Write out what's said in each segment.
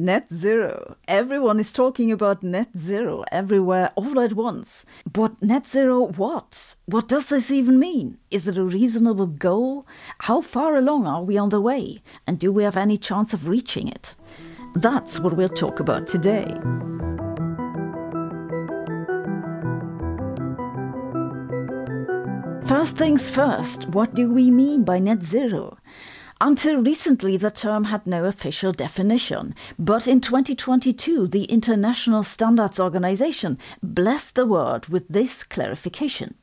Net zero. Everyone is talking about net zero everywhere all at once. But net zero what? What does this even mean? Is it a reasonable goal? How far along are we on the way? And do we have any chance of reaching it? That's what we'll talk about today. First things first, what do we mean by net zero? Until recently, the term had no official definition, but in 2022, the International Standards Organization blessed the word with this clarification.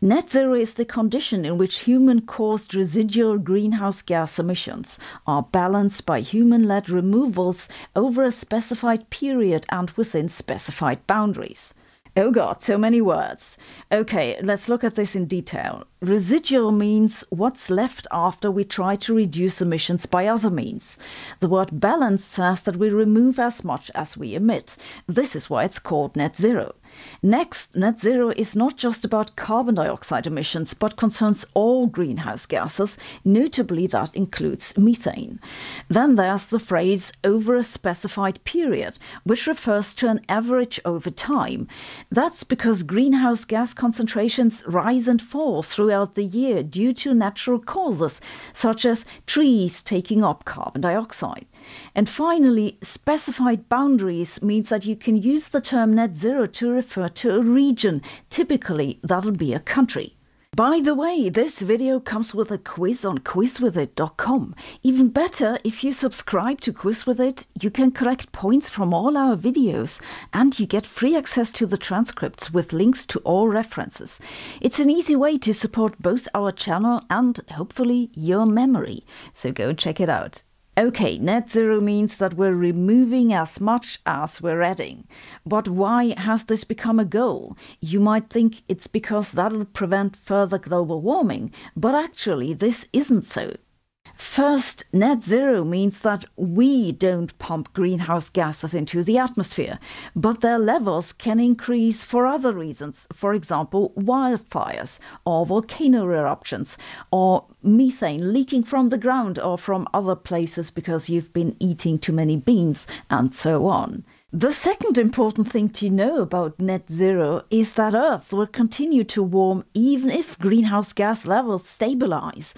Net zero is the condition in which human caused residual greenhouse gas emissions are balanced by human led removals over a specified period and within specified boundaries. Oh god, so many words. Okay, let's look at this in detail. Residual means what's left after we try to reduce emissions by other means. The word balance says that we remove as much as we emit. This is why it's called net zero. Next, net zero is not just about carbon dioxide emissions, but concerns all greenhouse gases, notably that includes methane. Then there's the phrase over a specified period, which refers to an average over time. That's because greenhouse gas concentrations rise and fall throughout the year due to natural causes, such as trees taking up carbon dioxide. And finally, specified boundaries means that you can use the term net zero to refer to a region. Typically, that'll be a country. By the way, this video comes with a quiz on quizwithit.com. Even better, if you subscribe to Quiz With It, you can collect points from all our videos and you get free access to the transcripts with links to all references. It's an easy way to support both our channel and hopefully your memory. So go check it out. Okay, net zero means that we're removing as much as we're adding. But why has this become a goal? You might think it's because that'll prevent further global warming, but actually, this isn't so. First, net zero means that we don't pump greenhouse gases into the atmosphere, but their levels can increase for other reasons, for example, wildfires or volcano eruptions or methane leaking from the ground or from other places because you've been eating too many beans and so on. The second important thing to know about net zero is that Earth will continue to warm even if greenhouse gas levels stabilize.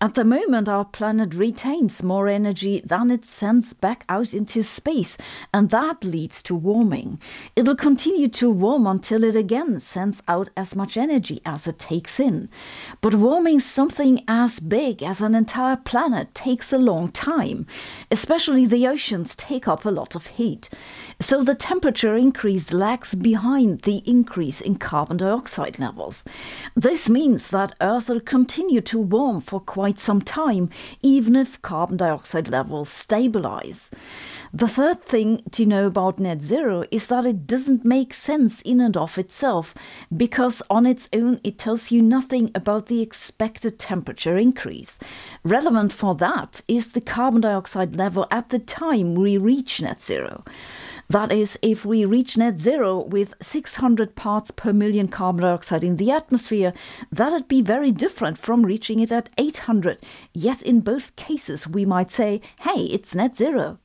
At the moment, our planet retains more energy than it sends back out into space, and that leads to warming. It'll continue to warm until it again sends out as much energy as it takes in. But warming something as big as an entire planet takes a long time. Especially the oceans take up a lot of heat. So the temperature increase lags behind the increase in carbon dioxide levels. This means that Earth will continue to warm for quite some time, even if carbon dioxide levels stabilize. The third thing to know about net zero is that it doesn't make sense in and of itself, because on its own it tells you nothing about the expected temperature increase. Relevant for that is the carbon dioxide level at the time we reach net zero. That is, if we reach net zero with 600 parts per million carbon dioxide in the atmosphere, that'd be very different from reaching it at 800. Yet in both cases, we might say, hey, it's net zero.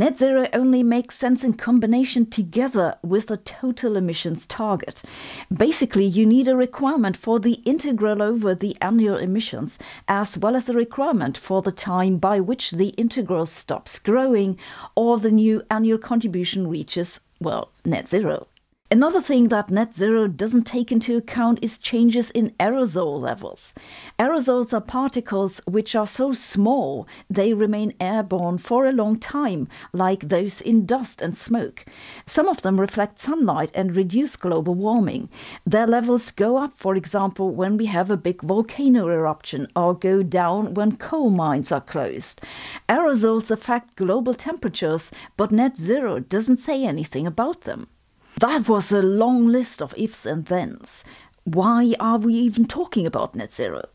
Net zero only makes sense in combination together with a total emissions target. Basically, you need a requirement for the integral over the annual emissions, as well as a requirement for the time by which the integral stops growing or the new annual contribution reaches, well, net zero. Another thing that net zero doesn't take into account is changes in aerosol levels. Aerosols are particles which are so small they remain airborne for a long time, like those in dust and smoke. Some of them reflect sunlight and reduce global warming. Their levels go up, for example, when we have a big volcano eruption, or go down when coal mines are closed. Aerosols affect global temperatures, but net zero doesn't say anything about them. That was a long list of ifs and thens. Why are we even talking about net zero?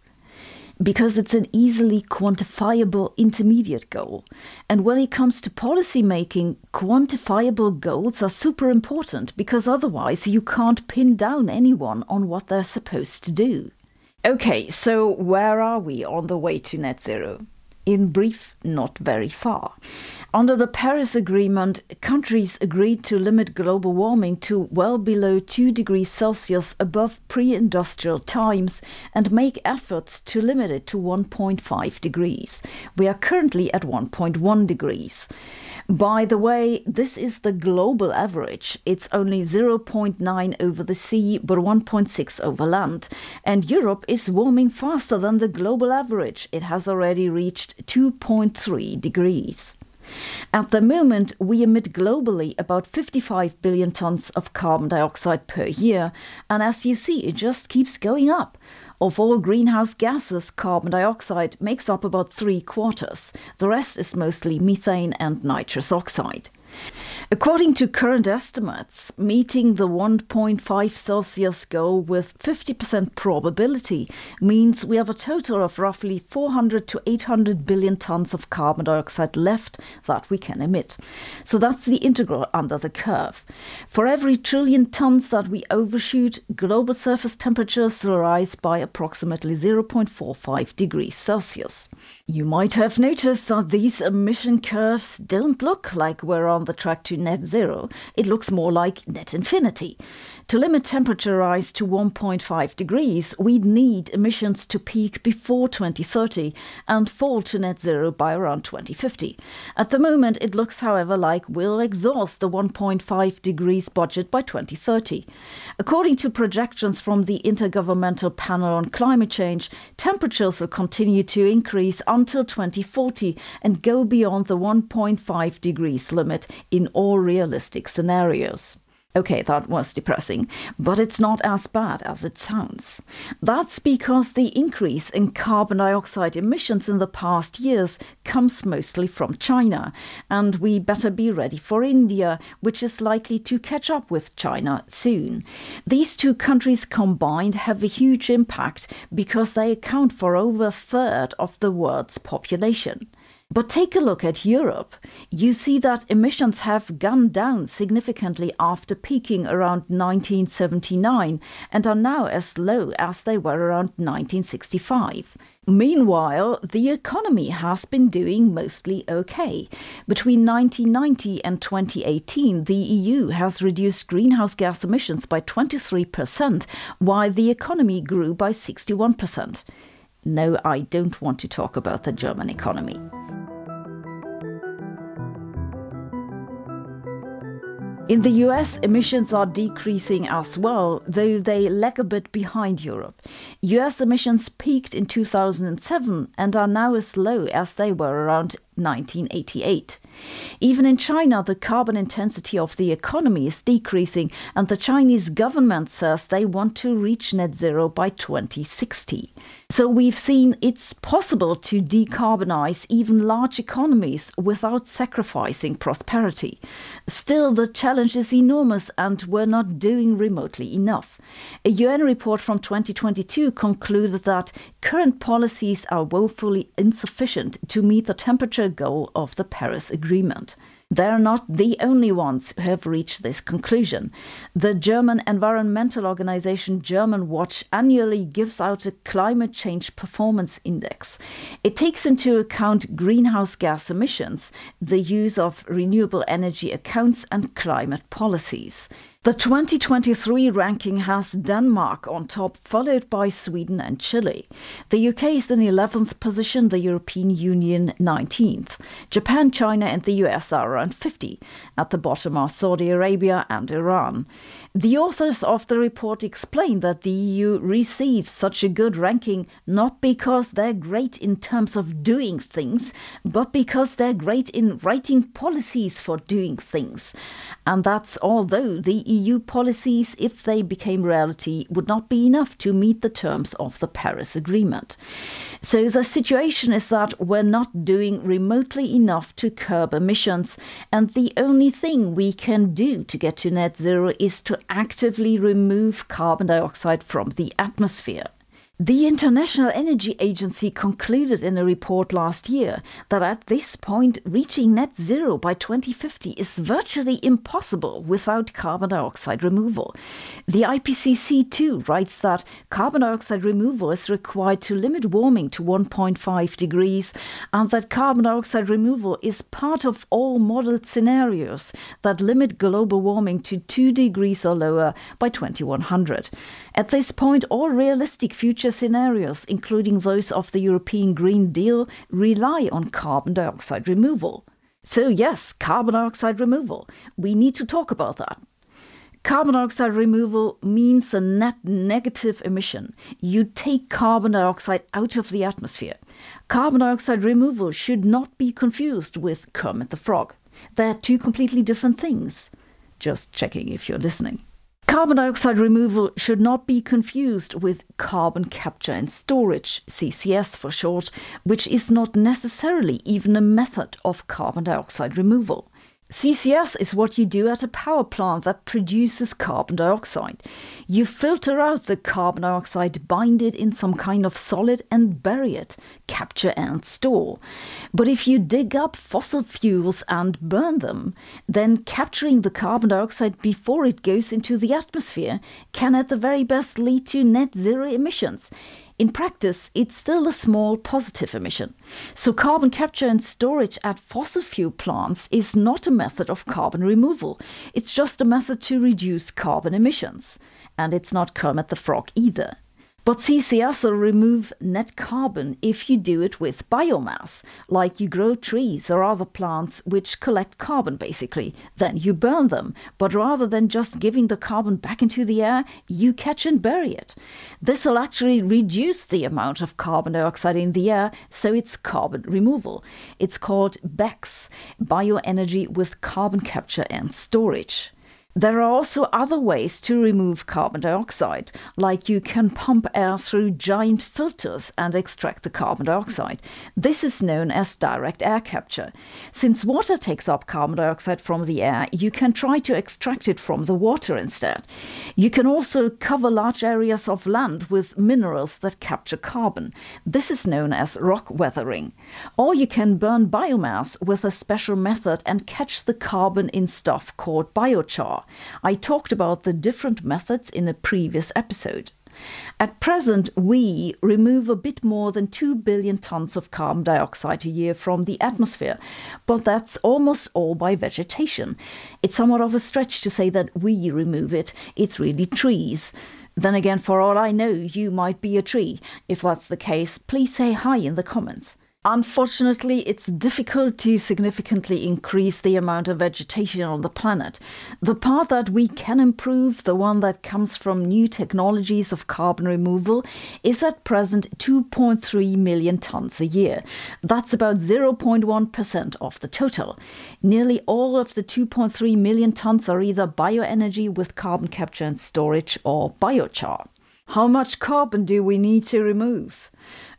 Because it's an easily quantifiable intermediate goal. And when it comes to policy making, quantifiable goals are super important because otherwise you can't pin down anyone on what they're supposed to do. Okay, so where are we on the way to net zero? In brief, not very far. Under the Paris Agreement, countries agreed to limit global warming to well below 2 degrees Celsius above pre industrial times and make efforts to limit it to 1.5 degrees. We are currently at 1.1 degrees. By the way, this is the global average. It's only 0.9 over the sea, but 1.6 over land. And Europe is warming faster than the global average. It has already reached 2.3 degrees. At the moment, we emit globally about 55 billion tons of carbon dioxide per year, and as you see, it just keeps going up. Of all greenhouse gases, carbon dioxide makes up about three quarters. The rest is mostly methane and nitrous oxide. According to current estimates, meeting the 1.5 Celsius goal with 50% probability means we have a total of roughly 400 to 800 billion tons of carbon dioxide left that we can emit. So that's the integral under the curve. For every trillion tons that we overshoot, global surface temperatures will rise by approximately 0.45 degrees Celsius. You might have noticed that these emission curves don't look like we're the track to net zero. It looks more like net infinity. To limit temperature rise to 1.5 degrees, we'd need emissions to peak before 2030 and fall to net zero by around 2050. At the moment, it looks, however, like we'll exhaust the 1.5 degrees budget by 2030. According to projections from the Intergovernmental Panel on Climate Change, temperatures will continue to increase until 2040 and go beyond the 1.5 degrees limit in all realistic scenarios. Okay, that was depressing, but it's not as bad as it sounds. That's because the increase in carbon dioxide emissions in the past years comes mostly from China, and we better be ready for India, which is likely to catch up with China soon. These two countries combined have a huge impact because they account for over a third of the world's population. But take a look at Europe. You see that emissions have gone down significantly after peaking around 1979 and are now as low as they were around 1965. Meanwhile, the economy has been doing mostly okay. Between 1990 and 2018, the EU has reduced greenhouse gas emissions by 23%, while the economy grew by 61%. No, I don't want to talk about the German economy. In the US, emissions are decreasing as well, though they lag a bit behind Europe. US emissions peaked in 2007 and are now as low as they were around 1988. Even in China, the carbon intensity of the economy is decreasing, and the Chinese government says they want to reach net zero by 2060. So we've seen it's possible to decarbonize even large economies without sacrificing prosperity. Still, the challenge is enormous, and we're not doing remotely enough. A UN report from 2022 concluded that current policies are woefully insufficient to meet the temperature goal of the Paris Agreement. They're not the only ones who have reached this conclusion. The German environmental organization Germanwatch annually gives out a climate change performance index. It takes into account greenhouse gas emissions, the use of renewable energy accounts, and climate policies. The 2023 ranking has Denmark on top, followed by Sweden and Chile. The UK is in 11th position, the European Union 19th. Japan, China, and the US are around 50. At the bottom are Saudi Arabia and Iran. The authors of the report explain that the EU receives such a good ranking not because they're great in terms of doing things, but because they're great in writing policies for doing things. And that's although the EU policies, if they became reality, would not be enough to meet the terms of the Paris Agreement. So the situation is that we're not doing remotely enough to curb emissions, and the only thing we can do to get to net zero is to actively remove carbon dioxide from the atmosphere. The International Energy Agency concluded in a report last year that at this point, reaching net zero by 2050 is virtually impossible without carbon dioxide removal. The IPCC too writes that carbon dioxide removal is required to limit warming to 1.5 degrees and that carbon dioxide removal is part of all modeled scenarios that limit global warming to 2 degrees or lower by 2100. At this point, all realistic future scenarios, including those of the European Green Deal, rely on carbon dioxide removal. So, yes, carbon dioxide removal. We need to talk about that. Carbon dioxide removal means a net negative emission. You take carbon dioxide out of the atmosphere. Carbon dioxide removal should not be confused with Kermit the Frog. They're two completely different things. Just checking if you're listening. Carbon dioxide removal should not be confused with carbon capture and storage, CCS for short, which is not necessarily even a method of carbon dioxide removal. CCS is what you do at a power plant that produces carbon dioxide. You filter out the carbon dioxide, bind it in some kind of solid, and bury it, capture and store. But if you dig up fossil fuels and burn them, then capturing the carbon dioxide before it goes into the atmosphere can at the very best lead to net zero emissions. In practice, it's still a small positive emission. So, carbon capture and storage at fossil fuel plants is not a method of carbon removal, it's just a method to reduce carbon emissions. And it's not Kermit the Frog either. But CCS will remove net carbon if you do it with biomass, like you grow trees or other plants which collect carbon basically. Then you burn them, but rather than just giving the carbon back into the air, you catch and bury it. This will actually reduce the amount of carbon dioxide in the air, so it's carbon removal. It's called BECCS, bioenergy with carbon capture and storage. There are also other ways to remove carbon dioxide, like you can pump air through giant filters and extract the carbon dioxide. This is known as direct air capture. Since water takes up carbon dioxide from the air, you can try to extract it from the water instead. You can also cover large areas of land with minerals that capture carbon. This is known as rock weathering. Or you can burn biomass with a special method and catch the carbon in stuff called biochar. I talked about the different methods in a previous episode. At present, we remove a bit more than 2 billion tons of carbon dioxide a year from the atmosphere, but that's almost all by vegetation. It's somewhat of a stretch to say that we remove it, it's really trees. Then again, for all I know, you might be a tree. If that's the case, please say hi in the comments. Unfortunately, it's difficult to significantly increase the amount of vegetation on the planet. The part that we can improve, the one that comes from new technologies of carbon removal, is at present 2.3 million tons a year. That's about 0.1% of the total. Nearly all of the 2.3 million tons are either bioenergy with carbon capture and storage or biochar. How much carbon do we need to remove?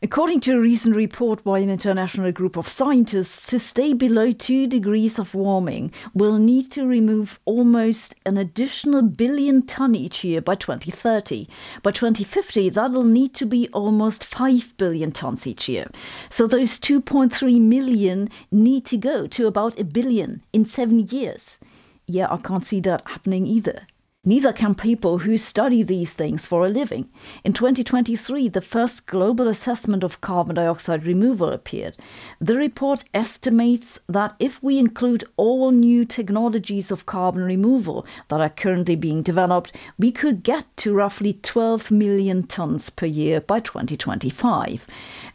According to a recent report by an international group of scientists, to stay below 2 degrees of warming, we'll need to remove almost an additional billion ton each year by 2030. By 2050, that'll need to be almost 5 billion tons each year. So those 2.3 million need to go to about a billion in seven years. Yeah, I can't see that happening either. Neither can people who study these things for a living. In 2023, the first global assessment of carbon dioxide removal appeared. The report estimates that if we include all new technologies of carbon removal that are currently being developed, we could get to roughly 12 million tons per year by 2025.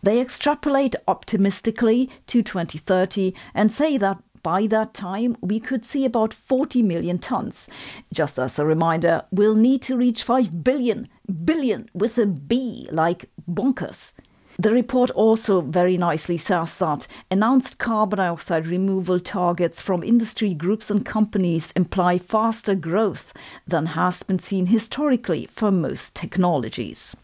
They extrapolate optimistically to 2030 and say that by that time, we could see about 40 million tons. Just as a reminder, we'll need to reach 5 billion, billion with a B, like bonkers. The report also very nicely says that announced carbon dioxide removal targets from industry groups and companies imply faster growth than has been seen historically for most technologies.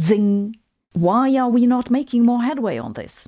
Zing! Why are we not making more headway on this?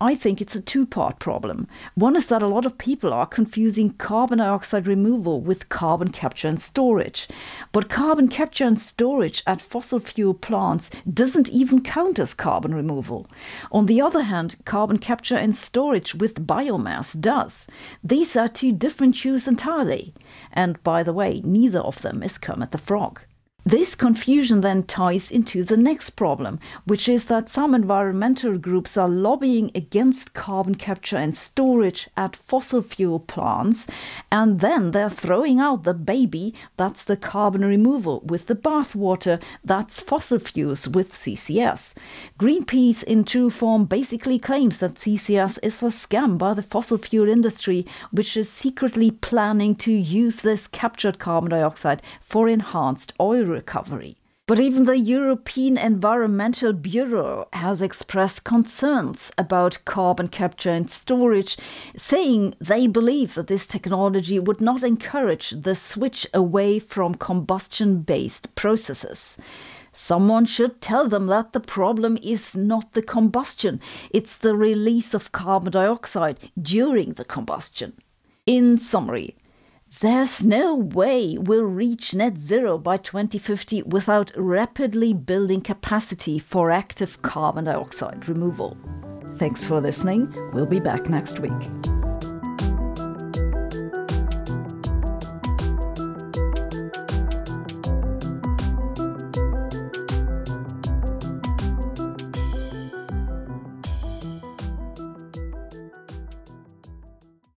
I think it's a two part problem. One is that a lot of people are confusing carbon dioxide removal with carbon capture and storage. But carbon capture and storage at fossil fuel plants doesn't even count as carbon removal. On the other hand, carbon capture and storage with biomass does. These are two different shoes entirely. And by the way, neither of them is Kermit the Frog. This confusion then ties into the next problem, which is that some environmental groups are lobbying against carbon capture and storage at fossil fuel plants, and then they're throwing out the baby, that's the carbon removal, with the bathwater, that's fossil fuels with CCS. Greenpeace, in true form, basically claims that CCS is a scam by the fossil fuel industry, which is secretly planning to use this captured carbon dioxide for enhanced oil recovery. But even the European Environmental Bureau has expressed concerns about carbon capture and storage, saying they believe that this technology would not encourage the switch away from combustion based processes. Someone should tell them that the problem is not the combustion, it's the release of carbon dioxide during the combustion. In summary, there's no way we'll reach net zero by 2050 without rapidly building capacity for active carbon dioxide removal. Thanks for listening. We'll be back next week.